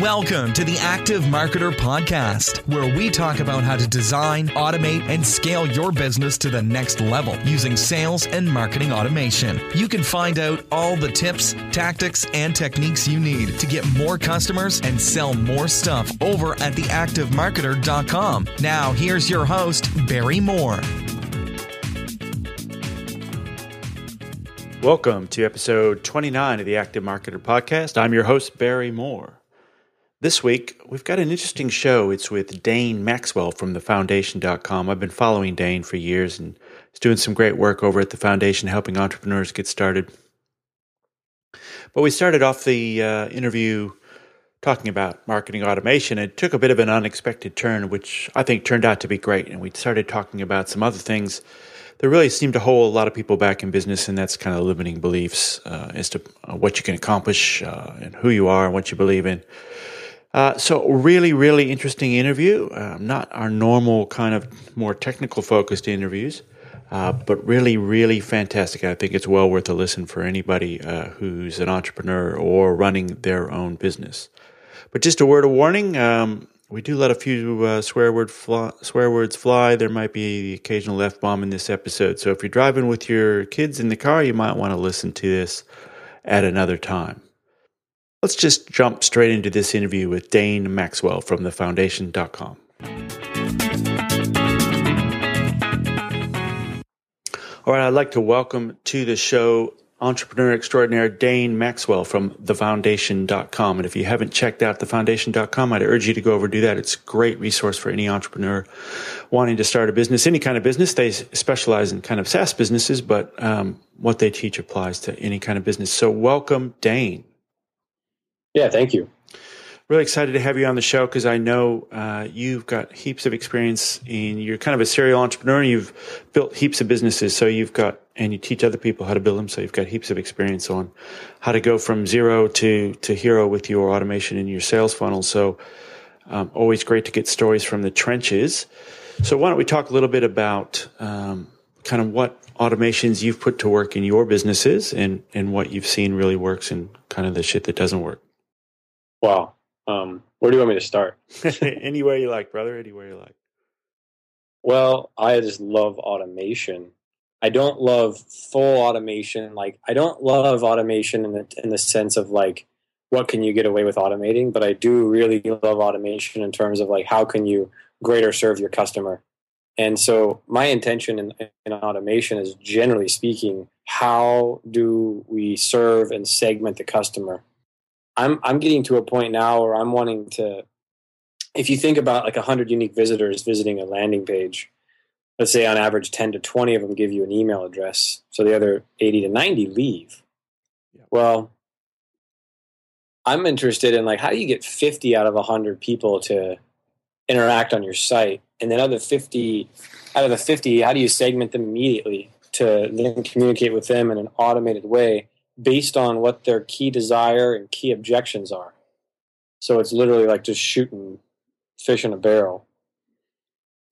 Welcome to the Active Marketer Podcast, where we talk about how to design, automate, and scale your business to the next level using sales and marketing automation. You can find out all the tips, tactics, and techniques you need to get more customers and sell more stuff over at theactivemarketer.com. Now, here's your host, Barry Moore. Welcome to episode 29 of the Active Marketer Podcast. I'm your host, Barry Moore. This week, we've got an interesting show. It's with Dane Maxwell from thefoundation.com. I've been following Dane for years and he's doing some great work over at the foundation helping entrepreneurs get started. But we started off the uh, interview talking about marketing automation. It took a bit of an unexpected turn, which I think turned out to be great. And we started talking about some other things that really seem to hold a lot of people back in business, and that's kind of limiting beliefs uh, as to uh, what you can accomplish uh, and who you are and what you believe in. Uh, so, really, really interesting interview. Uh, not our normal kind of more technical focused interviews, uh, but really, really fantastic. I think it's well worth a listen for anybody uh, who's an entrepreneur or running their own business. But just a word of warning um, we do let a few uh, swear, word fly, swear words fly. There might be the occasional F bomb in this episode. So, if you're driving with your kids in the car, you might want to listen to this at another time. Let's just jump straight into this interview with Dane Maxwell from thefoundation.com. All right, I'd like to welcome to the show entrepreneur extraordinaire Dane Maxwell from thefoundation.com. And if you haven't checked out thefoundation.com, I'd urge you to go over and do that. It's a great resource for any entrepreneur wanting to start a business, any kind of business. They specialize in kind of SaaS businesses, but um, what they teach applies to any kind of business. So welcome, Dane. Yeah, thank you. Really excited to have you on the show because I know uh, you've got heaps of experience and You're kind of a serial entrepreneur. And you've built heaps of businesses, so you've got and you teach other people how to build them. So you've got heaps of experience on how to go from zero to to hero with your automation and your sales funnel. So um, always great to get stories from the trenches. So why don't we talk a little bit about um, kind of what automations you've put to work in your businesses and and what you've seen really works and kind of the shit that doesn't work. Wow. Um, where do you want me to start? Anywhere you like, brother. Anywhere you like. Well, I just love automation. I don't love full automation. Like I don't love automation in the in the sense of like what can you get away with automating, but I do really love automation in terms of like how can you greater serve your customer. And so my intention in, in automation is generally speaking, how do we serve and segment the customer? I'm I'm getting to a point now where I'm wanting to if you think about like 100 unique visitors visiting a landing page, let's say on average 10 to 20 of them give you an email address, so the other 80 to 90 leave. Yeah. Well, I'm interested in like how do you get 50 out of 100 people to interact on your site and then other 50 out of the 50 how do you segment them immediately to then communicate with them in an automated way based on what their key desire and key objections are. So it's literally like just shooting fish in a barrel.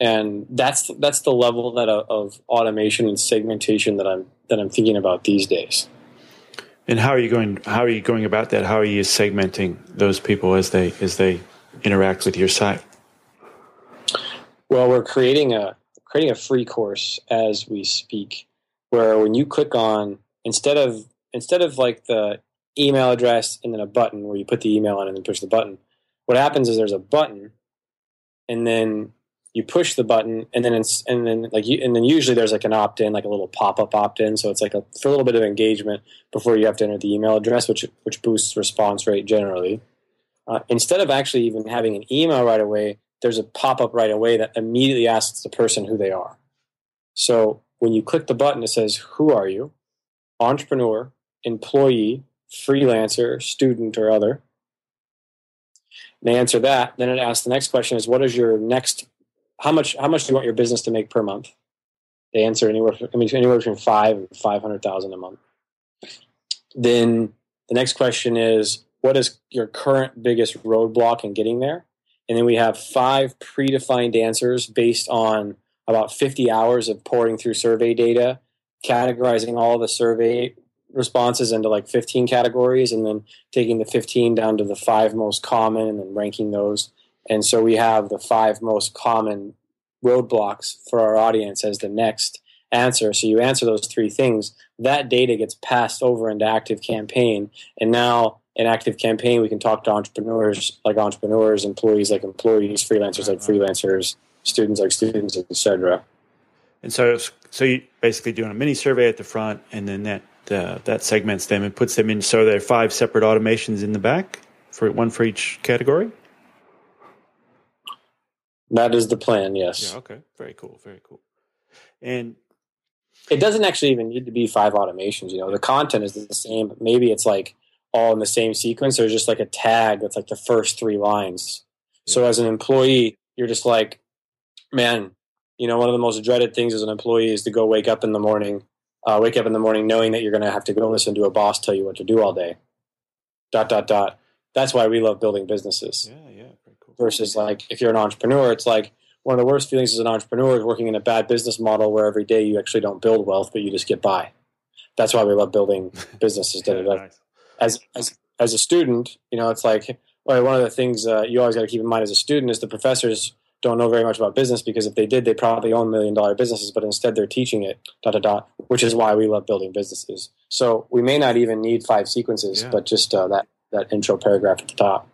And that's that's the level that uh, of automation and segmentation that I'm that I'm thinking about these days. And how are you going? How are you going about that? How are you segmenting those people as they as they interact with your site? Well, we're creating a creating a free course as we speak, where when you click on instead of instead of like the email address and then a button where you put the email on and then push the button, what happens is there's a button and then you push the button and then it's, and then like you, and then usually there's like an opt in, like a little pop up opt in. So it's like a, for a little bit of engagement before you have to enter the email address, which which boosts response rate generally. Uh, instead of actually even having an email right away, there's a pop up right away that immediately asks the person who they are. So when you click the button, it says, "Who are you?" Entrepreneur, employee, freelancer, student, or other. And they answer that. Then it asks the next question is what is your next how much how much do you want your business to make per month? They answer anywhere I mean anywhere between five and five hundred thousand a month. Then the next question is what is your current biggest roadblock in getting there? And then we have five predefined answers based on about 50 hours of pouring through survey data, categorizing all the survey responses into like 15 categories and then taking the 15 down to the five most common and then ranking those. And so we have the five most common roadblocks for our audience as the next answer. So you answer those three things, that data gets passed over into Active Campaign. And now in Active Campaign, we can talk to entrepreneurs like entrepreneurs, employees like employees, freelancers like freelancers, students like students, etc. And so, so you basically doing a mini survey at the front, and then that uh, that segments them and puts them in. So there are five separate automations in the back for one for each category. That is the plan. Yes. Yeah. Okay. Very cool. Very cool. And it doesn't actually even need to be five automations. You know, the content is the same. But maybe it's like all in the same sequence, or just like a tag that's like the first three lines. Yeah. So as an employee, you're just like, man, you know, one of the most dreaded things as an employee is to go wake up in the morning, uh, wake up in the morning knowing that you're going to have to go listen to a boss tell you what to do all day. Dot dot dot. That's why we love building businesses. Yeah, yeah, cool. Versus like if you're an entrepreneur, it's like one of the worst feelings as an entrepreneur is working in a bad business model where every day you actually don't build wealth, but you just get by. That's why we love building businesses. yeah, nice. As as as a student, you know, it's like well, one of the things uh, you always got to keep in mind as a student is the professors don't know very much about business because if they did, they probably own million dollar businesses, but instead they're teaching it, dot, dot, dot, which is why we love building businesses. So we may not even need five sequences, yeah. but just uh, that, that intro paragraph at the top.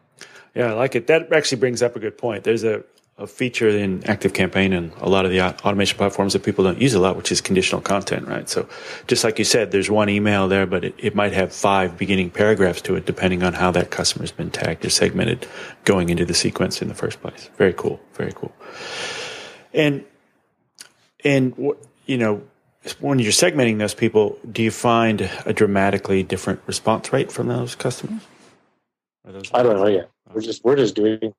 Yeah, I like it. That actually brings up a good point. There's a a feature in Active Campaign and a lot of the automation platforms that people don't use a lot, which is conditional content, right? So just like you said, there's one email there, but it, it might have five beginning paragraphs to it, depending on how that customer's been tagged or segmented going into the sequence in the first place. Very cool. Very cool. And, and, you know, when you're segmenting those people, do you find a dramatically different response rate from those customers? Those I don't know yet. We're just, we're just doing,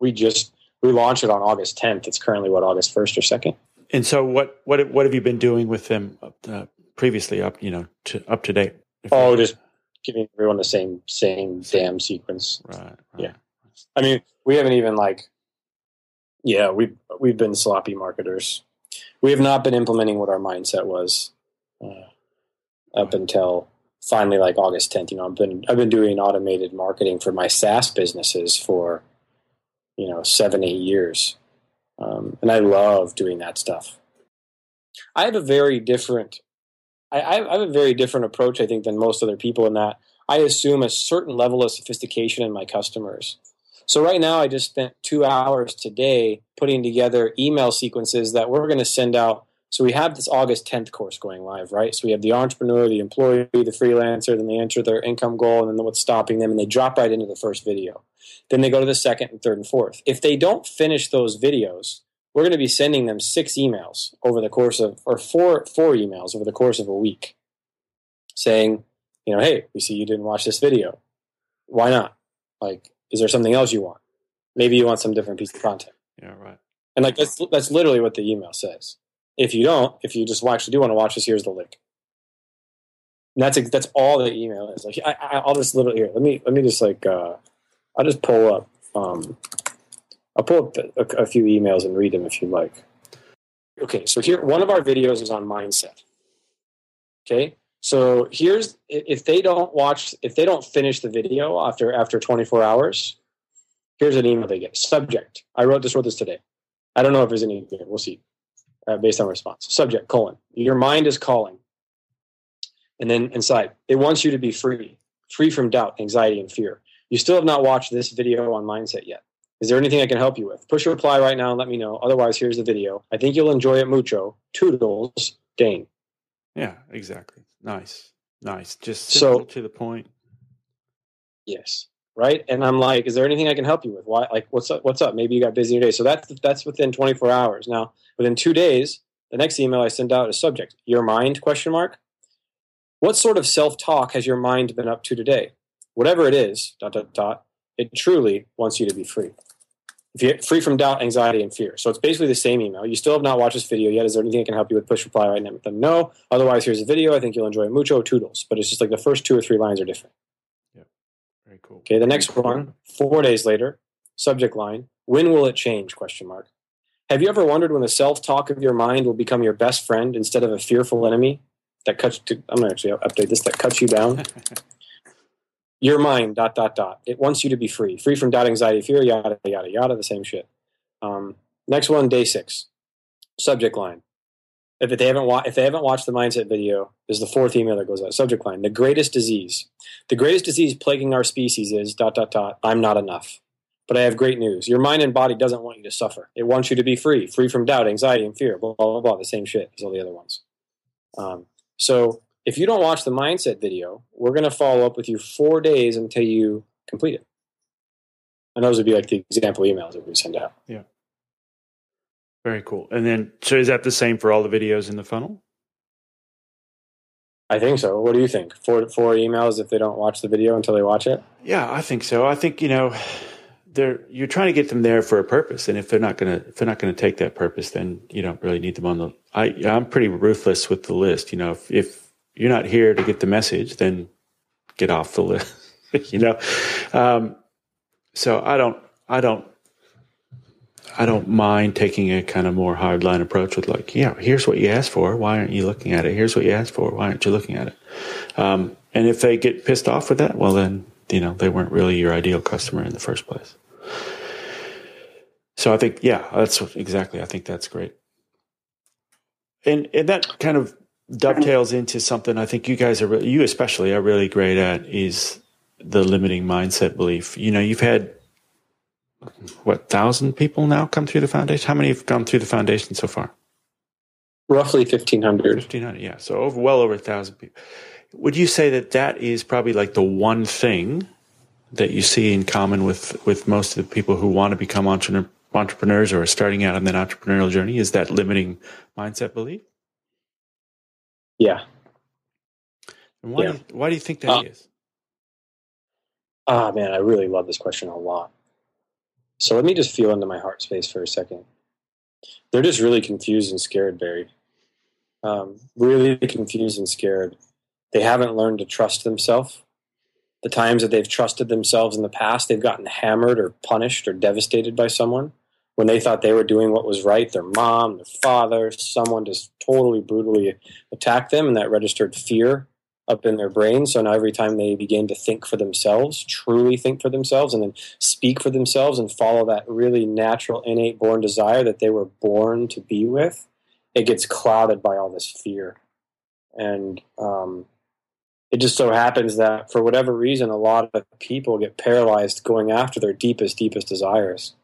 we just, we launched it on August 10th. It's currently what August 1st or 2nd. And so, what what what have you been doing with them uh, previously? Up you know to up to date. Oh, just giving everyone the same same damn sequence. Right, right. Yeah. I mean, we haven't even like. Yeah, we've we've been sloppy marketers. We have not been implementing what our mindset was uh, up until finally like August 10th. You know, I've been I've been doing automated marketing for my SaaS businesses for you know seven eight years. Um, and i love doing that stuff. I have a very different I, I have a very different approach i think than most other people in that i assume a certain level of sophistication in my customers. So right now i just spent two hours today putting together email sequences that we're going to send out so we have this August 10th course going live, right? So we have the entrepreneur, the employee, the freelancer, then they enter their income goal, and then what's stopping them, and they drop right into the first video. Then they go to the second and third and fourth. If they don't finish those videos, we're going to be sending them six emails over the course of, or four four emails over the course of a week, saying, you know, hey, we see you didn't watch this video. Why not? Like, is there something else you want? Maybe you want some different piece of content. Yeah, right. And like that's that's literally what the email says. If you don't, if you just actually do want to watch this, here's the link. And that's that's all the email is. Like I, will just little here. Let me let me just like uh, I'll just pull up. Um, I'll pull up a, a few emails and read them if you like. Okay, so here one of our videos is on mindset. Okay, so here's if they don't watch if they don't finish the video after after 24 hours, here's an email they get. Subject: I wrote this wrote this today. I don't know if there's any. We'll see uh, based on response. Subject, colon. Your mind is calling. And then inside, it wants you to be free, free from doubt, anxiety, and fear. You still have not watched this video on mindset yet. Is there anything I can help you with? Push reply right now and let me know. Otherwise, here's the video. I think you'll enjoy it mucho. Toodles, Dane. Yeah, exactly. Nice. Nice. Just so, to the point. Yes right? And I'm like, is there anything I can help you with? Why, like, what's up? What's up? Maybe you got busy today. So that's that's within 24 hours. Now, within two days, the next email I send out is subject: your mind? Question mark. What sort of self-talk has your mind been up to today? Whatever it is, dot dot dot. It truly wants you to be free. If you're free from doubt, anxiety, and fear. So it's basically the same email. You still have not watched this video yet. Is there anything I can help you with? Push reply right now. No. Otherwise, here's a video. I think you'll enjoy it. mucho toodles. But it's just like the first two or three lines are different. Okay, the next one, four days later, subject line, when will it change? Question mark. Have you ever wondered when the self-talk of your mind will become your best friend instead of a fearful enemy? that cuts to, I'm going to actually update this, that cuts you down. Your mind, dot, dot, dot. It wants you to be free, free from doubt, anxiety, fear, yada, yada, yada, the same shit. Um, next one, day six. Subject line. If they haven't wa- if they haven't watched the mindset video, is the fourth email that goes out. Subject line: The greatest disease, the greatest disease plaguing our species is dot dot dot. I'm not enough. But I have great news. Your mind and body doesn't want you to suffer. It wants you to be free, free from doubt, anxiety, and fear. Blah blah blah. The same shit as all the other ones. Um, so if you don't watch the mindset video, we're going to follow up with you four days until you complete it. And those would be like the example emails that we send out. Yeah. Very cool. And then, so is that the same for all the videos in the funnel? I think so. What do you think? Four four emails if they don't watch the video until they watch it? Yeah, I think so. I think you know, they're you're trying to get them there for a purpose, and if they're not gonna if they're not gonna take that purpose, then you don't really need them on the. I I'm pretty ruthless with the list. You know, if, if you're not here to get the message, then get off the list. you know, um, so I don't I don't I don't mind taking a kind of more hardline approach with like, yeah, here's what you asked for. Why aren't you looking at it? Here's what you asked for. Why aren't you looking at it? Um, and if they get pissed off with that, well, then, you know, they weren't really your ideal customer in the first place. So I think, yeah, that's exactly. I think that's great. And, and that kind of dovetails into something I think you guys are, you especially are really great at is the limiting mindset belief. You know, you've had what thousand people now come through the foundation? How many have gone through the foundation so far? Roughly fifteen hundred. Fifteen hundred, yeah. So over, well over a thousand people. Would you say that that is probably like the one thing that you see in common with with most of the people who want to become entrepreneur, entrepreneurs or are starting out on that entrepreneurial journey? Is that limiting mindset belief? Yeah. And why? Yeah. Do you, why do you think that uh, is? Ah, oh, man, I really love this question a lot. So let me just feel into my heart space for a second. They're just really confused and scared, Barry. Um, really confused and scared. They haven't learned to trust themselves. The times that they've trusted themselves in the past, they've gotten hammered or punished or devastated by someone when they thought they were doing what was right. Their mom, their father, someone just totally brutally attacked them, and that registered fear up in their brain. So now every time they begin to think for themselves, truly think for themselves, and then speak for themselves and follow that really natural, innate, born desire that they were born to be with, it gets clouded by all this fear. And um, it just so happens that for whatever reason, a lot of people get paralyzed going after their deepest, deepest desires.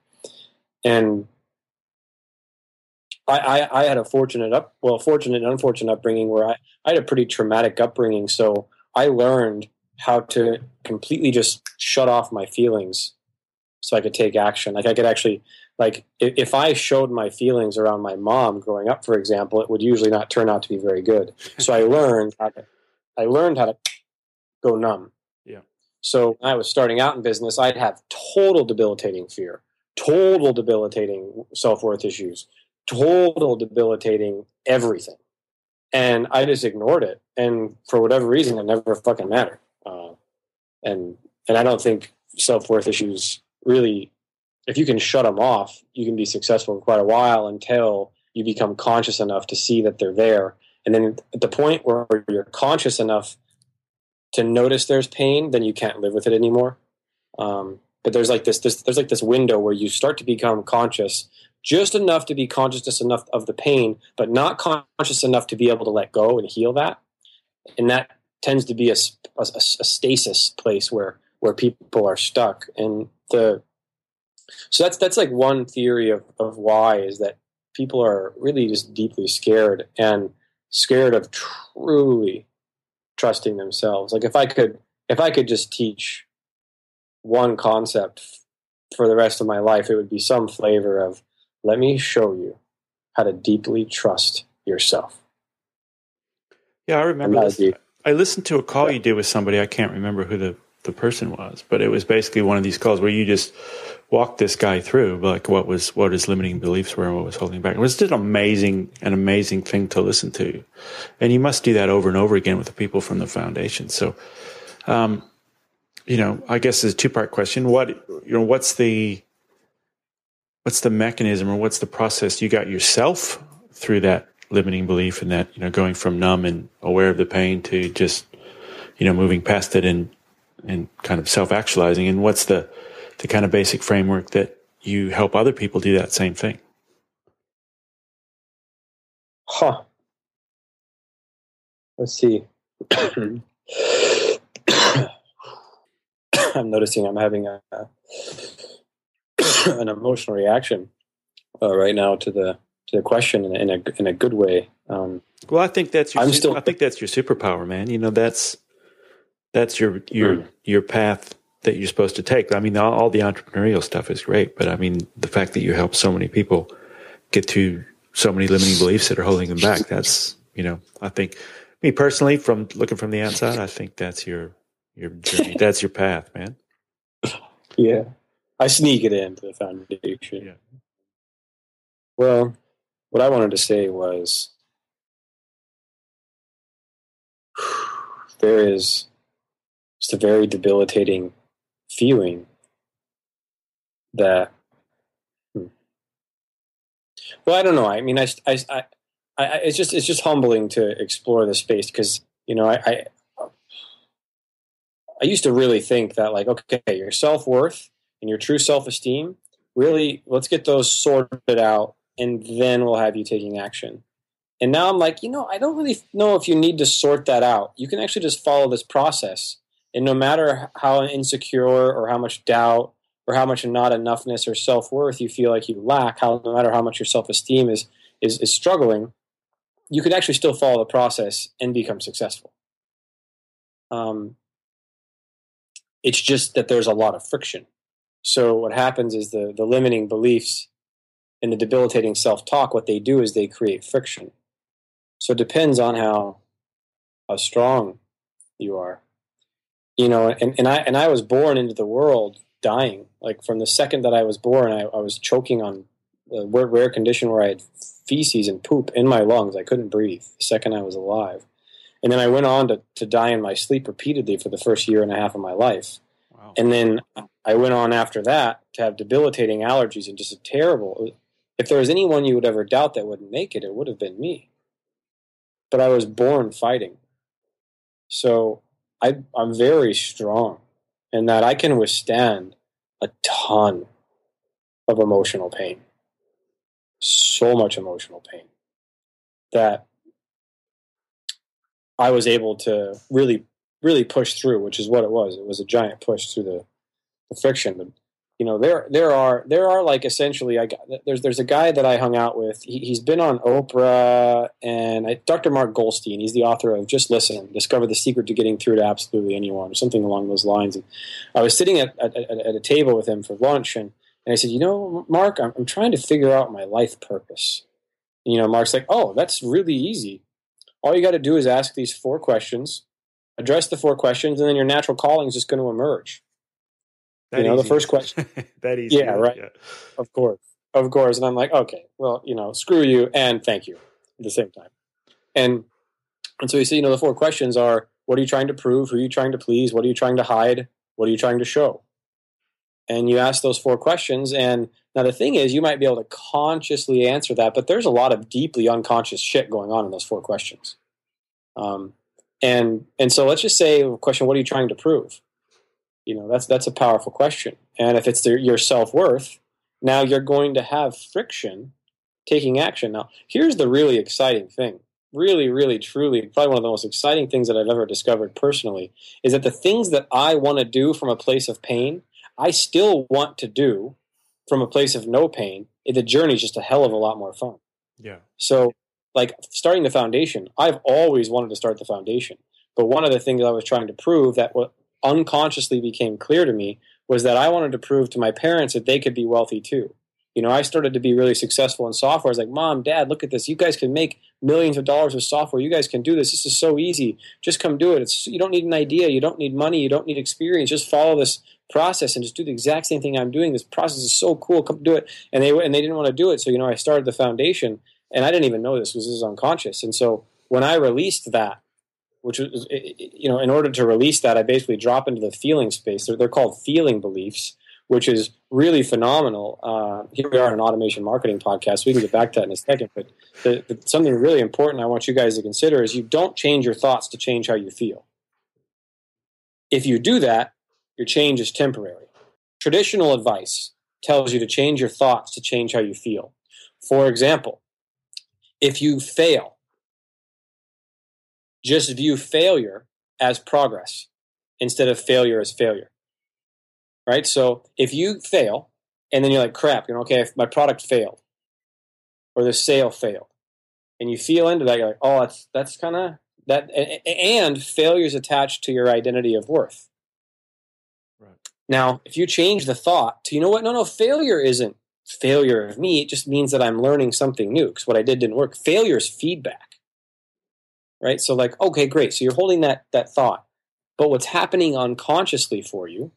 And I, I, I, had a fortunate up well fortunate and unfortunate upbringing where I, I had a pretty traumatic upbringing. So i learned how to completely just shut off my feelings so i could take action. Like i could actually like if, if i showed my feelings around my mom growing up for example it would usually not turn out to be very good. So i learned how to i learned how to go numb. Yeah. So when i was starting out in business i'd have total debilitating fear total debilitating self-worth issues total debilitating everything. And I just ignored it. And for whatever reason, it never fucking mattered. Uh, and and I don't think self worth issues really, if you can shut them off, you can be successful for quite a while until you become conscious enough to see that they're there. And then at the point where you're conscious enough to notice there's pain, then you can't live with it anymore. Um, but there's like this, this, there's like this window where you start to become conscious just enough to be conscious enough of the pain, but not conscious enough to be able to let go and heal that. And that tends to be a, a, a stasis place where where people are stuck. And the so that's that's like one theory of, of why is that people are really just deeply scared and scared of truly trusting themselves. Like if I could if I could just teach one concept for the rest of my life, it would be some flavor of let me show you how to deeply trust yourself. Yeah, I remember this. I listened to a call you did with somebody. I can't remember who the, the person was, but it was basically one of these calls where you just walked this guy through like what was what his limiting beliefs were and what was holding back. It was just an amazing an amazing thing to listen to. And you must do that over and over again with the people from the foundation. So um, you know, I guess it's a two part question. What you know, what's the what's the mechanism or what's the process you got yourself through that limiting belief and that you know going from numb and aware of the pain to just you know moving past it and and kind of self actualizing and what's the the kind of basic framework that you help other people do that same thing? Huh. Let's see i'm noticing i'm having a, an emotional reaction uh, right now to the to the question in, in a in a good way. Um, well, I think that's your. I'm still- I think that's your superpower, man. You know, that's that's your your Mm. your path that you're supposed to take. I mean, all, all the entrepreneurial stuff is great, but I mean, the fact that you help so many people get through so many limiting beliefs that are holding them back. That's you know, I think me personally, from looking from the outside, I think that's your your journey. that's your path, man. yeah, I sneak it into the foundation. Yeah. Well, what I wanted to say was there is just a very debilitating feeling that. hmm. Well, I don't know. I mean, I, I, I, I it's just it's just humbling to explore this space because you know I, I I used to really think that like okay, your self worth and your true self esteem really let's get those sorted out and then we'll have you taking action. And now I'm like, you know, I don't really know if you need to sort that out. You can actually just follow this process. And no matter how insecure or how much doubt or how much not enoughness or self worth you feel like you lack, how no matter how much your self esteem is, is is struggling, you can actually still follow the process and become successful. Um, it's just that there's a lot of friction. So what happens is the the limiting beliefs and the debilitating self talk, what they do is they create friction. So it depends on how how strong you are. You know, and, and I and I was born into the world dying. Like from the second that I was born, I, I was choking on a rare, rare condition where I had feces and poop in my lungs. I couldn't breathe the second I was alive. And then I went on to, to die in my sleep repeatedly for the first year and a half of my life. Wow. And then I went on after that to have debilitating allergies and just a terrible. If there was anyone you would ever doubt that wouldn't make it, it would have been me. But I was born fighting. So I, I'm very strong in that I can withstand a ton of emotional pain. So much emotional pain that I was able to really, really push through, which is what it was. It was a giant push through the, the friction. But you know, there there are there are like essentially, I got, there's there's a guy that I hung out with. He, he's been on Oprah and I, Dr. Mark Goulston. He's the author of Just Listen: Discover the Secret to Getting Through to Absolutely Anyone, or something along those lines. And I was sitting at at, at a table with him for lunch, and, and I said, you know, Mark, I'm, I'm trying to figure out my life purpose. You know, Mark's like, oh, that's really easy all you got to do is ask these four questions, address the four questions, and then your natural calling is just going to emerge. That you know, the first question- that easy. Yeah, right. Of course, of course. And I'm like, okay, well, you know, screw you and thank you at the same time. And and so you see, you know, the four questions are: What are you trying to prove? Who are you trying to please? What are you trying to hide? What are you trying to show? And you ask those four questions, and now the thing is, you might be able to consciously answer that, but there's a lot of deeply unconscious shit going on in those four questions. Um, and and so let's just say, question: What are you trying to prove? You know, that's that's a powerful question. And if it's the, your self worth, now you're going to have friction taking action. Now, here's the really exciting thing. Really, really, truly, probably one of the most exciting things that I've ever discovered personally is that the things that I want to do from a place of pain, I still want to do from a place of no pain. The journey is just a hell of a lot more fun. Yeah. So, like starting the foundation, I've always wanted to start the foundation. But one of the things I was trying to prove that what unconsciously became clear to me was that I wanted to prove to my parents that they could be wealthy too. You know, I started to be really successful in software. I was like, Mom, Dad, look at this. You guys can make millions of dollars of software. You guys can do this. This is so easy. Just come do it. It's, you don't need an idea. You don't need money. You don't need experience. Just follow this process and just do the exact same thing I'm doing. This process is so cool. Come do it. And they and they didn't want to do it. So you know, I started the foundation, and I didn't even know this was this is unconscious. And so when I released that, which was you know, in order to release that, I basically drop into the feeling space. They're, they're called feeling beliefs, which is really phenomenal. Uh, here we are in an automation marketing podcast. We can get back to that in a second. But the, the, something really important I want you guys to consider is you don't change your thoughts to change how you feel. If you do that, your change is temporary. Traditional advice tells you to change your thoughts to change how you feel. For example, if you fail, just view failure as progress instead of failure as failure. Right? So if you fail and then you're like, crap, you know, okay, if my product failed or the sale failed, and you feel into that, you're like, oh, that's that's kind of that, and failure is attached to your identity of worth. Right. Now, if you change the thought to, you know what, no, no, failure isn't failure of me. It just means that I'm learning something new because what I did didn't work. Failure is feedback right? So like, okay, great. So you're holding that that thought, but what's happening unconsciously for you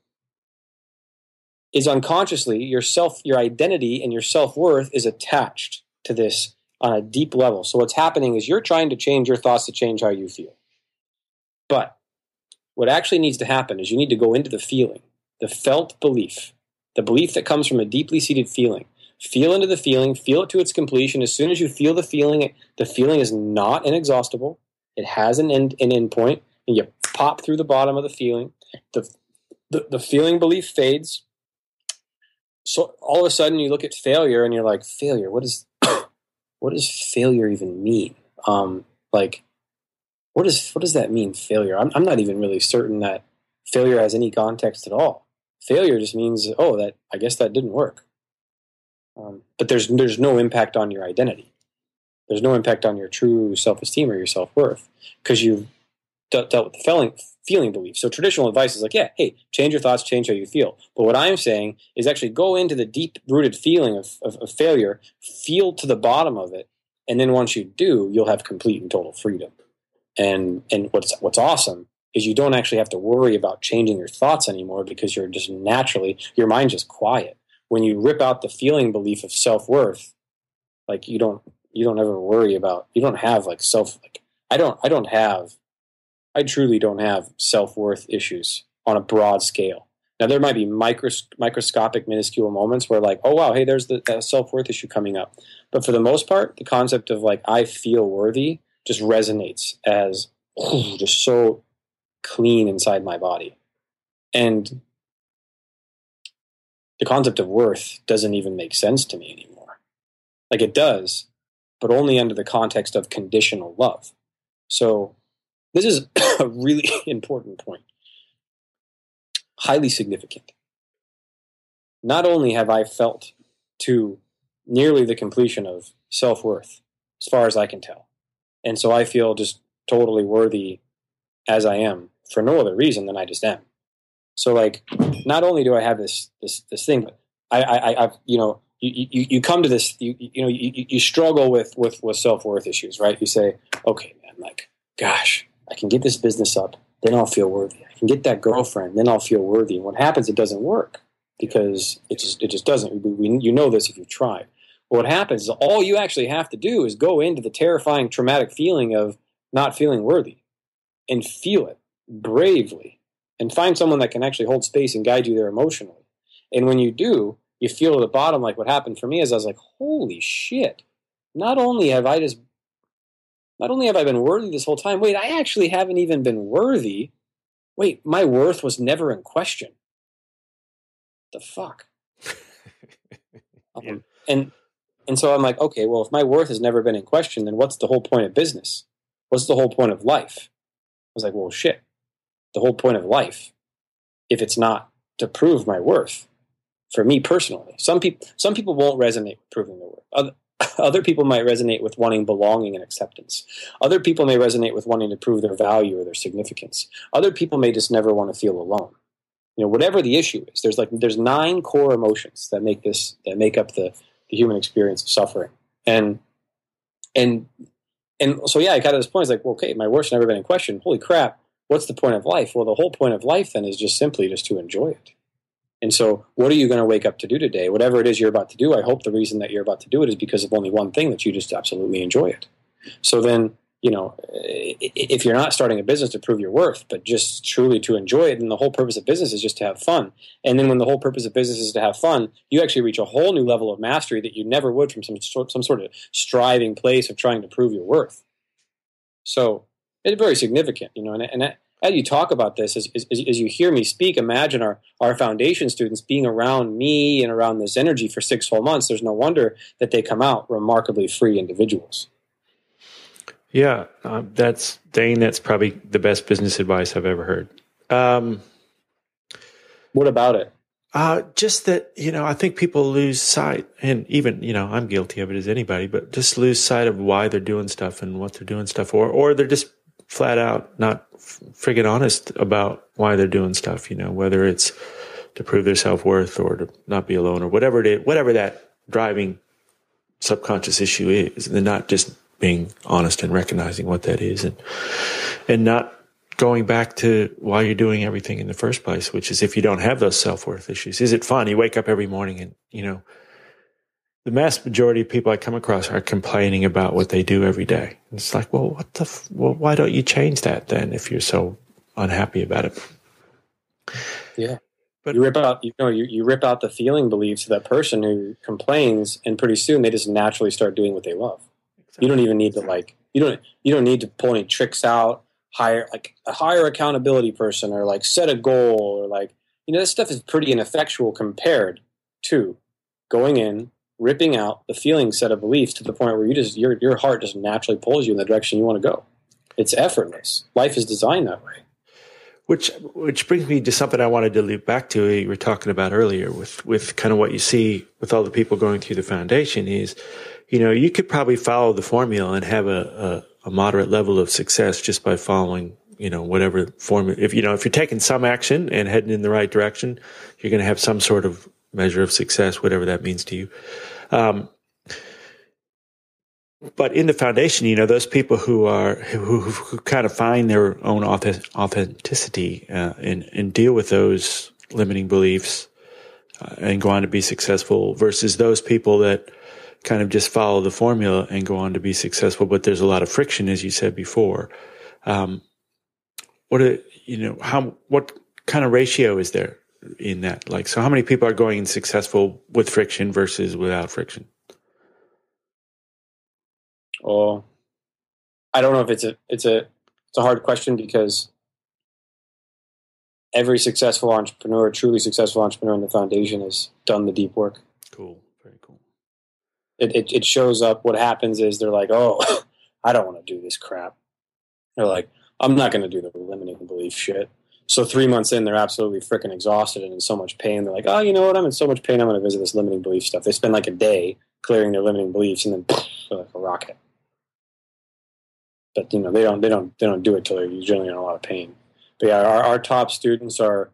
is unconsciously your self, your identity, and your self worth is attached to this on a deep level. So what's happening is you're trying to change your thoughts to change how you feel, but what actually needs to happen is you need to go into the feeling, the felt belief, the belief that comes from a deeply seated feeling. Feel into the feeling, feel it to its completion. As soon as you feel the feeling, the feeling is not inexhaustible. It has an end an endpoint, and you pop through the bottom of the feeling. The, the the feeling belief fades. So all of a sudden, you look at failure, and you're like, failure. What is what does failure even mean? Um, like, what does what does that mean? Failure. I'm I'm not even really certain that failure has any context at all. Failure just means, oh, that I guess that didn't work. Um, but there's there's no impact on your identity. There's no impact on your true self esteem or your self worth because you've dealt, with the feeling, feeling belief. So traditional advice is like, yeah, hey, change your thoughts, change how you feel. But what I'm saying is actually go into the deep rooted feeling of, of, of failure, feel to the bottom of it, and then once you do, you'll have complete and total freedom. And and what's what's awesome is you don't actually have to worry about changing your thoughts anymore because you're just naturally your mind's just quiet. When you rip out the feeling belief of self worth, like you don't you don't ever worry about you don't have like self like I don't I don't have I truly don't have self worth issues on a broad scale. Now there might be micros- microscopic, minuscule moments where like, oh wow, hey, there's the self worth issue coming up. But for the most part, the concept of like I feel worthy just resonates as just so clean inside my body, and the concept of worth doesn't even make sense to me anymore. Like it does, but only under the context of conditional love. So, this is a really important point, highly significant. Not only have I felt to nearly the completion of self worth, as far as I can tell, and so I feel just totally worthy as I am for no other reason than I just am. So, like, not only do I have this this this thing, but I, I I've you know you, you, you come to this you, you know you, you struggle with with, with self-worth issues right you say okay man like gosh i can get this business up then i'll feel worthy. I can get that girlfriend then i'll feel worthy. And what happens it doesn't work because it just it just doesn't. We, you know this if you've tried. What happens is all you actually have to do is go into the terrifying traumatic feeling of not feeling worthy and feel it bravely and find someone that can actually hold space and guide you there emotionally. And when you do you feel at the bottom like what happened for me is I was like, holy shit. Not only have I just not only have I been worthy this whole time, wait, I actually haven't even been worthy. Wait, my worth was never in question. The fuck? um, and and so I'm like, okay, well, if my worth has never been in question, then what's the whole point of business? What's the whole point of life? I was like, well, shit. The whole point of life, if it's not to prove my worth, for me personally. Some people some people won't resonate with proving their worth. Other, other people might resonate with wanting belonging and acceptance. Other people may resonate with wanting to prove their value or their significance. Other people may just never want to feel alone. You know, whatever the issue is, there's like there's nine core emotions that make this that make up the, the human experience of suffering. And and and so yeah, I got to this point. It's like, well, okay, my worth's never been in question. Holy crap! What's the point of life? Well, the whole point of life then is just simply just to enjoy it. And so, what are you going to wake up to do today? Whatever it is you're about to do, I hope the reason that you're about to do it is because of only one thing that you just absolutely enjoy it. So then, you know, if you're not starting a business to prove your worth, but just truly to enjoy it, then the whole purpose of business is just to have fun. And then when the whole purpose of business is to have fun, you actually reach a whole new level of mastery that you never would from some sort, some sort of striving place of trying to prove your worth. So it's very significant, you know. And, and as you talk about this, as, as, as you hear me speak, imagine our, our foundation students being around me and around this energy for six whole months. There's no wonder that they come out remarkably free individuals. Yeah, um, that's Dane. That's probably the best business advice I've ever heard. Um, what about it? Uh, just that you know, I think people lose sight, and even you know, I'm guilty of it as anybody, but just lose sight of why they're doing stuff and what they're doing stuff for, or they're just flat out not friggin' honest about why they're doing stuff. You know, whether it's to prove their self worth or to not be alone or whatever it is, whatever that driving subconscious issue is, and not just being honest and recognizing what that is and and not going back to why you're doing everything in the first place, which is if you don't have those self worth issues, is it fun? You wake up every morning and, you know, the mass majority of people I come across are complaining about what they do every day. And it's like, well, what the, f- well, why don't you change that then if you're so unhappy about it? Yeah. But you rip out, you know, you, you rip out the feeling beliefs of that person who complains, and pretty soon they just naturally start doing what they love. You don't even need to like you don't you don't need to pull any tricks out. Hire like a higher accountability person or like set a goal or like you know this stuff is pretty ineffectual compared to going in ripping out the feeling set of beliefs to the point where you just your your heart just naturally pulls you in the direction you want to go. It's effortless. Life is designed that way. Which which brings me to something I wanted to loop back to uh, you were talking about earlier with with kind of what you see with all the people going through the foundation is you know, you could probably follow the formula and have a, a, a moderate level of success just by following, you know, whatever formula. If, you know, if you're taking some action and heading in the right direction, you're going to have some sort of measure of success, whatever that means to you. Um, but in the foundation, you know, those people who are who, who kind of find their own authenticity uh, and and deal with those limiting beliefs uh, and go on to be successful, versus those people that kind of just follow the formula and go on to be successful. But there's a lot of friction, as you said before. Um, what are, you know, how, what kind of ratio is there in that? Like, so how many people are going successful with friction versus without friction? Oh, I don't know if it's a, it's a, it's a hard question because every successful entrepreneur, truly successful entrepreneur in the foundation has done the deep work. Cool very cool. it, it, it shows up. What happens is they're like, oh, I don't want to do this crap. They're like, I'm not going to do the limiting belief shit. So three months in, they're absolutely freaking exhausted and in so much pain. They're like, oh, you know what? I'm in so much pain. I'm going to visit this limiting belief stuff. They spend like a day clearing their limiting beliefs, and then poof, like a rocket. But you know, they don't they don't they don't do it till they're generally in a lot of pain. But yeah, our, our top students are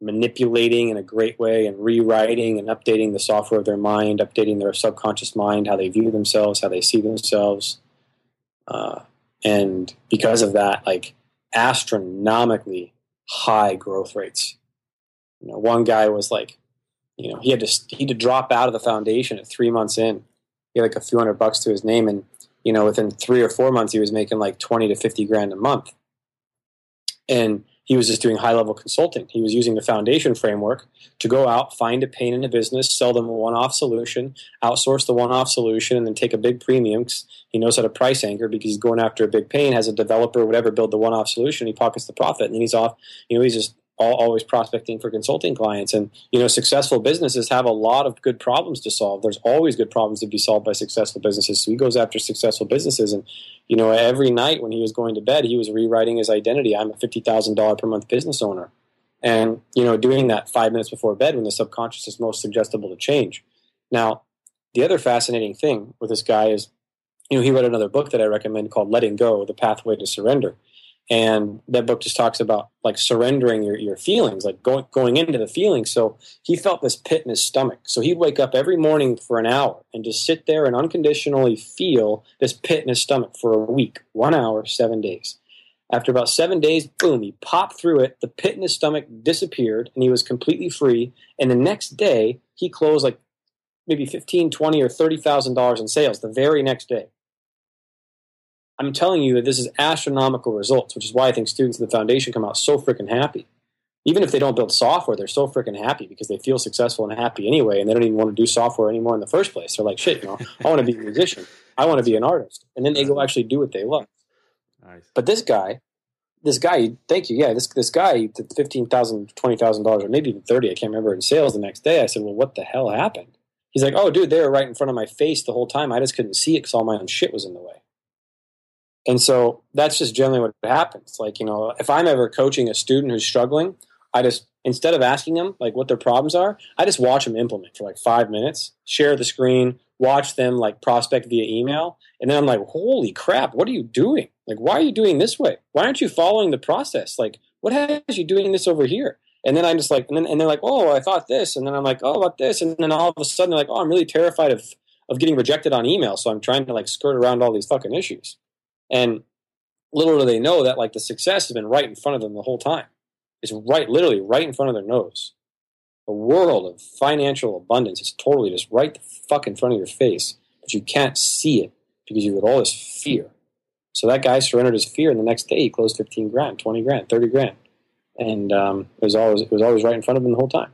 manipulating in a great way and rewriting and updating the software of their mind, updating their subconscious mind, how they view themselves, how they see themselves. Uh, and because of that, like astronomically high growth rates. You know, one guy was like, you know, he had to he had to drop out of the foundation at three months in. He had like a few hundred bucks to his name, and you know, within three or four months, he was making like twenty to fifty grand a month. And he was just doing high level consulting. He was using the foundation framework to go out, find a pain in a business, sell them a one off solution, outsource the one off solution, and then take a big premium. He knows how to price anchor because he's going after a big pain. Has a developer, whatever, build the one off solution. He pockets the profit, and then he's off. You know, he's just always prospecting for consulting clients. And you know, successful businesses have a lot of good problems to solve. There's always good problems to be solved by successful businesses. So he goes after successful businesses, and you know, every night when he was going to bed, he was rewriting his identity. I'm a fifty thousand dollar per month business owner, and you know, doing that five minutes before bed when the subconscious is most suggestible to change. Now, the other fascinating thing with this guy is, you know, he wrote another book that I recommend called "Letting Go: The Pathway to Surrender." And that book just talks about like surrendering your, your feelings like going, going into the feelings. So he felt this pit in his stomach. So he'd wake up every morning for an hour and just sit there and unconditionally feel this pit in his stomach for a week one hour seven days. After about seven days boom he popped through it. The pit in his stomach disappeared and he was completely free. And the next day he closed like maybe 15 20 or 30 thousand dollars in sales the very next day I'm telling you that this is astronomical results, which is why I think students in the foundation come out so freaking happy. Even if they don't build software, they're so freaking happy because they feel successful and happy anyway, and they don't even want to do software anymore in the first place. They're like, shit, you know, I want to be a musician. I want to be an artist. And then they go actually do what they love. Nice. But this guy, this guy, thank you. Yeah, this this guy did fifteen thousand, twenty thousand dollars, or maybe even thirty. I can't remember in sales the next day. I said, "Well, what the hell happened?" He's like, "Oh, dude, they were right in front of my face the whole time. I just couldn't see it because all my own shit was in the way." And so that's just generally what happens. Like you know, if I'm ever coaching a student who's struggling, I just instead of asking them like what their problems are, I just watch them implement for like five minutes, share the screen, watch them like prospect via email, and then I'm like, holy crap, what are you doing? Like, why are you doing this way? Why aren't you following the process? Like, what has you doing this over here? And then I'm just like, and then and they're like, oh, I thought this, and then I'm like, oh, about this, and then all of a sudden they're like, oh, I'm really terrified of of getting rejected on email, so I'm trying to like skirt around all these fucking issues. And little do they know that like the success has been right in front of them the whole time. It's right, literally right in front of their nose. A world of financial abundance is totally just right the fuck in front of your face, but you can't see it because you have all this fear. So that guy surrendered his fear, and the next day he closed fifteen grand, twenty grand, thirty grand, and um, it was always it was always right in front of him the whole time.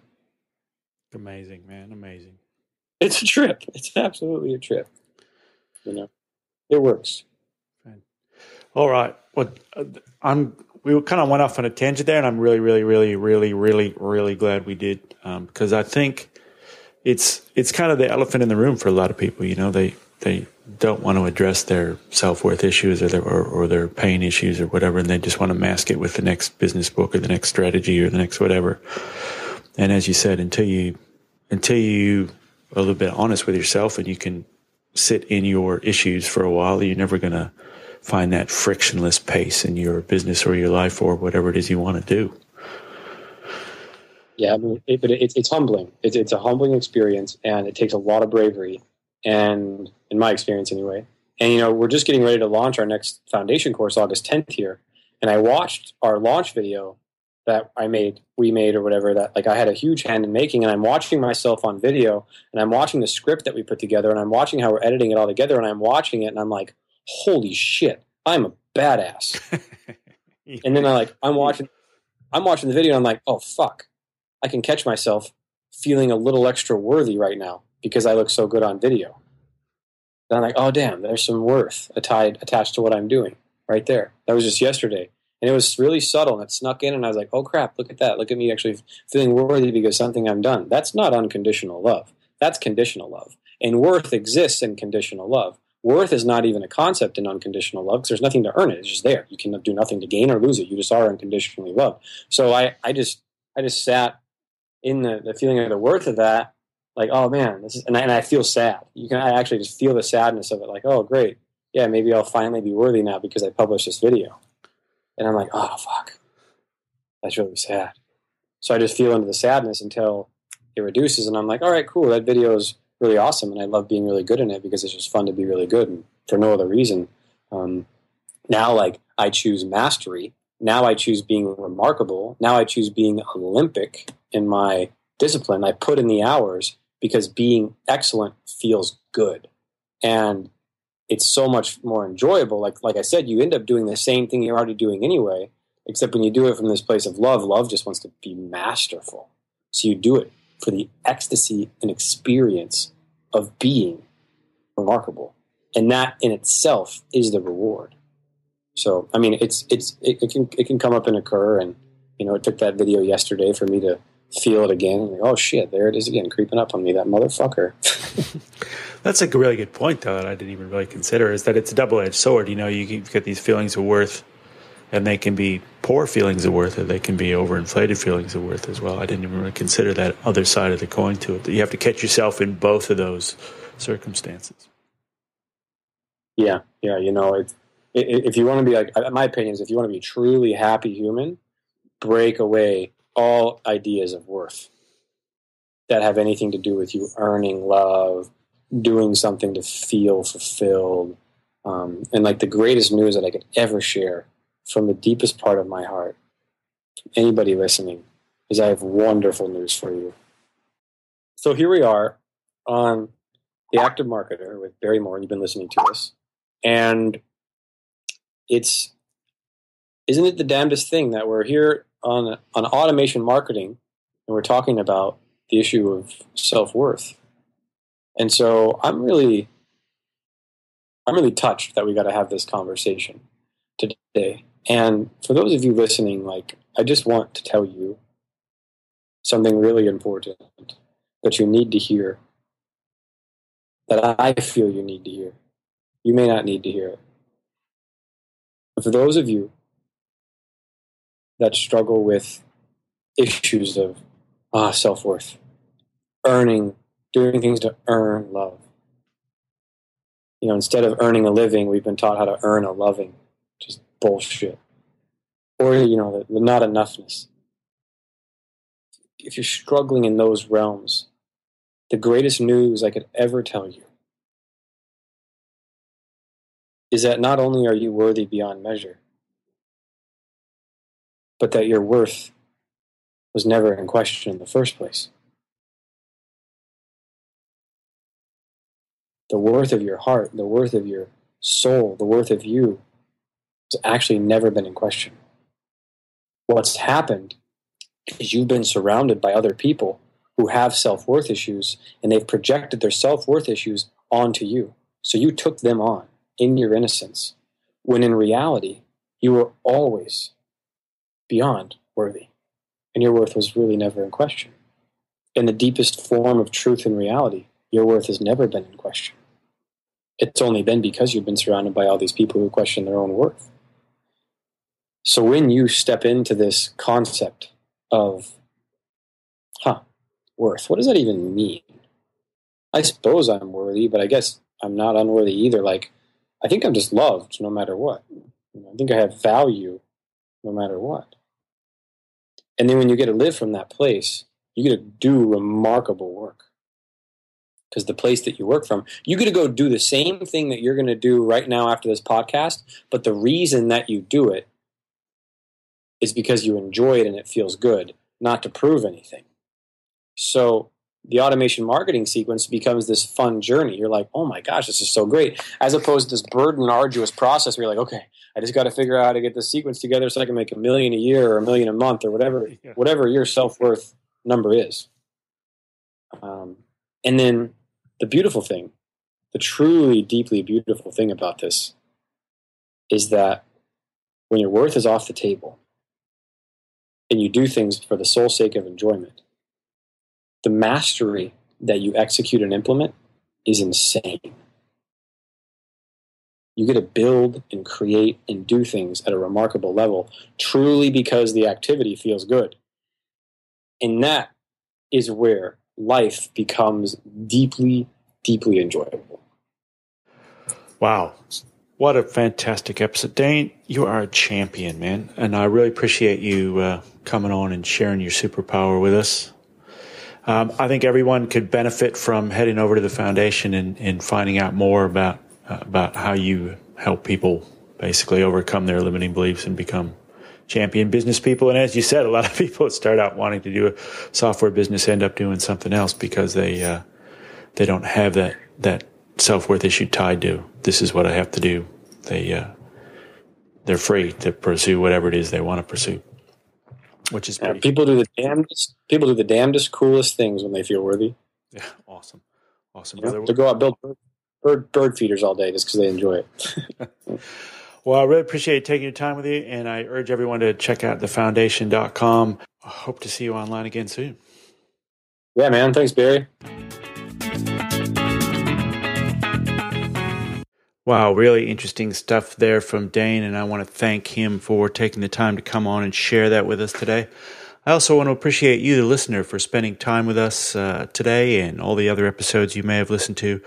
Amazing, man. Amazing. It's a trip. It's absolutely a trip. You know, it works. All right. Well, I'm. We kind of went off on a tangent there, and I'm really, really, really, really, really, really glad we did because um, I think it's it's kind of the elephant in the room for a lot of people. You know, they they don't want to address their self worth issues or their or, or, their pain issues or whatever, and they just want to mask it with the next business book or the next strategy or the next whatever. And as you said, until you until you a little bit honest with yourself and you can sit in your issues for a while, you're never to find that frictionless pace in your business or your life or whatever it is you want to do. Yeah, I mean, it, but it, it's humbling. It's, it's a humbling experience, and it takes a lot of bravery. And in my experience, anyway. And you know, we're just getting ready to launch our next foundation course August 10th here, and I watched our launch video that I made, we made, or whatever. That like I had a huge hand in making, and I'm watching myself on video, and I'm watching the script that we put together, and I'm watching how we're editing it all together, and I'm watching it, and I'm like, holy shit, I'm a badass. and then I like I'm watching I'm watching the video and I'm like, oh fuck. I can catch myself feeling a little extra worthy right now because I look so good on video. And I'm like, oh damn, there's some worth tied attached to what I'm doing right there. That was just yesterday. And it was really subtle and it snuck in and I was like, oh crap, look at that. Look at me actually feeling worthy because something I'm done. That's not unconditional love. That's conditional love. And worth exists in conditional love worth is not even a concept in unconditional love because there's nothing to earn it. It's just there. You can do nothing to gain or lose it. You just are unconditionally loved. So I, I just, I just sat in the, the feeling of the worth of that, like, oh man, this is, and I, and I feel sad. You can, I actually just feel the sadness of it. Like, oh great, yeah, maybe I'll finally be worthy now because I published this video. And I'm like, oh fuck, that's really sad. So I just feel into the sadness until it reduces, and I'm like, all right, cool, that video is really awesome, and I love being really good in it because it's just fun to be really good, and for no other reason. Um, now, like I choose mastery. Now I choose being remarkable. Now I choose being Olympic in my discipline. I put in the hours because being excellent feels good, and it's so much more enjoyable. Like like I said, you end up doing the same thing you're already doing anyway, except when you do it from this place of love. Love just wants to be masterful, so you do it for the ecstasy and experience of being remarkable. And that in itself is the reward. So, I mean, it's, it's, it, it can, it can come up and occur. And, you know, it took that video yesterday for me to feel it again. And oh shit, there it is again, creeping up on me, that motherfucker. That's a really good point, though, that I didn't even really consider is that it's a double edged sword. You know, you get these feelings of worth and they can be poor feelings of worth or they can be overinflated feelings of worth as well. I didn't even really consider that other side of the coin to it. You have to catch yourself in both of those circumstances. Yeah, yeah, you know, it, it, if you want to be like, my opinion is, if you want to be truly happy human, break away all ideas of worth that have anything to do with you earning love, doing something to feel fulfilled. Um, and like the greatest news that I could ever share from the deepest part of my heart, anybody listening, is I have wonderful news for you. So here we are on The Active Marketer with Barry Moore, you've been listening to us. And it's isn't it the damnedest thing that we're here on on automation marketing and we're talking about the issue of self worth. And so I'm really I'm really touched that we got to have this conversation today. And for those of you listening, like I just want to tell you something really important that you need to hear. That I feel you need to hear. You may not need to hear it. But for those of you that struggle with issues of ah, self worth, earning, doing things to earn love. You know, instead of earning a living, we've been taught how to earn a loving. Bullshit. Or, you know, the, the not enoughness. If you're struggling in those realms, the greatest news I could ever tell you is that not only are you worthy beyond measure, but that your worth was never in question in the first place. The worth of your heart, the worth of your soul, the worth of you has actually never been in question. What's happened is you've been surrounded by other people who have self worth issues and they've projected their self worth issues onto you. So you took them on in your innocence, when in reality, you were always beyond worthy and your worth was really never in question. In the deepest form of truth and reality, your worth has never been in question. It's only been because you've been surrounded by all these people who question their own worth. So when you step into this concept of, huh, worth, what does that even mean? I suppose I'm worthy, but I guess I'm not unworthy either. Like, I think I'm just loved no matter what. I think I have value no matter what. And then when you get to live from that place, you get to do remarkable work. Because the place that you work from, you get to go do the same thing that you're going to do right now after this podcast. But the reason that you do it is because you enjoy it and it feels good, not to prove anything. So the automation marketing sequence becomes this fun journey. You're like, oh my gosh, this is so great. As opposed to this burden, arduous process where you're like, okay, I just got to figure out how to get the sequence together so I can make a million a year or a million a month or whatever, yeah. whatever your self worth number is. Um, and then the beautiful thing, the truly deeply beautiful thing about this is that when your worth is off the table and you do things for the sole sake of enjoyment, the mastery that you execute and implement is insane. You get to build and create and do things at a remarkable level truly because the activity feels good. And that is where life becomes deeply, deeply enjoyable. Wow. What a fantastic episode. Dane, you are a champion, man. And I really appreciate you uh, coming on and sharing your superpower with us. Um, I think everyone could benefit from heading over to the foundation and, and finding out more about uh, about how you help people basically overcome their limiting beliefs and become champion business people. And as you said, a lot of people start out wanting to do a software business end up doing something else because they uh, they don't have that that self worth issue tied to this is what I have to do. They uh, they're free to pursue whatever it is they want to pursue which is yeah, people do the damnedest people do the damnedest coolest things when they feel worthy. Yeah, awesome, awesome. You know, to go out build bird bird feeders all day just because they enjoy it. well, I really appreciate taking your time with you, and I urge everyone to check out thefoundation.com. I hope to see you online again soon. Yeah, man. Thanks, Barry. Wow, really interesting stuff there from Dane, and I want to thank him for taking the time to come on and share that with us today. I also want to appreciate you, the listener, for spending time with us uh, today and all the other episodes you may have listened to.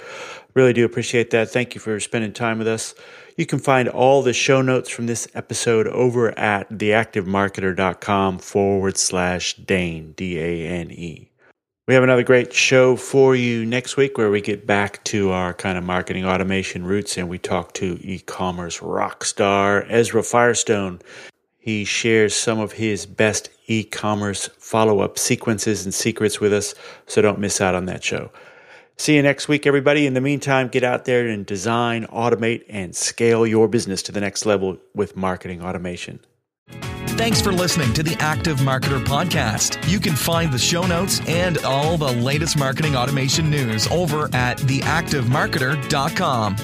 Really do appreciate that. Thank you for spending time with us. You can find all the show notes from this episode over at theactivemarketer.com forward slash Dane, D A N E. We have another great show for you next week where we get back to our kind of marketing automation roots and we talk to e commerce rock star Ezra Firestone. He shares some of his best e commerce follow up sequences and secrets with us, so don't miss out on that show. See you next week, everybody. In the meantime, get out there and design, automate, and scale your business to the next level with marketing automation. Thanks for listening to the Active Marketer Podcast. You can find the show notes and all the latest marketing automation news over at theactivemarketer.com.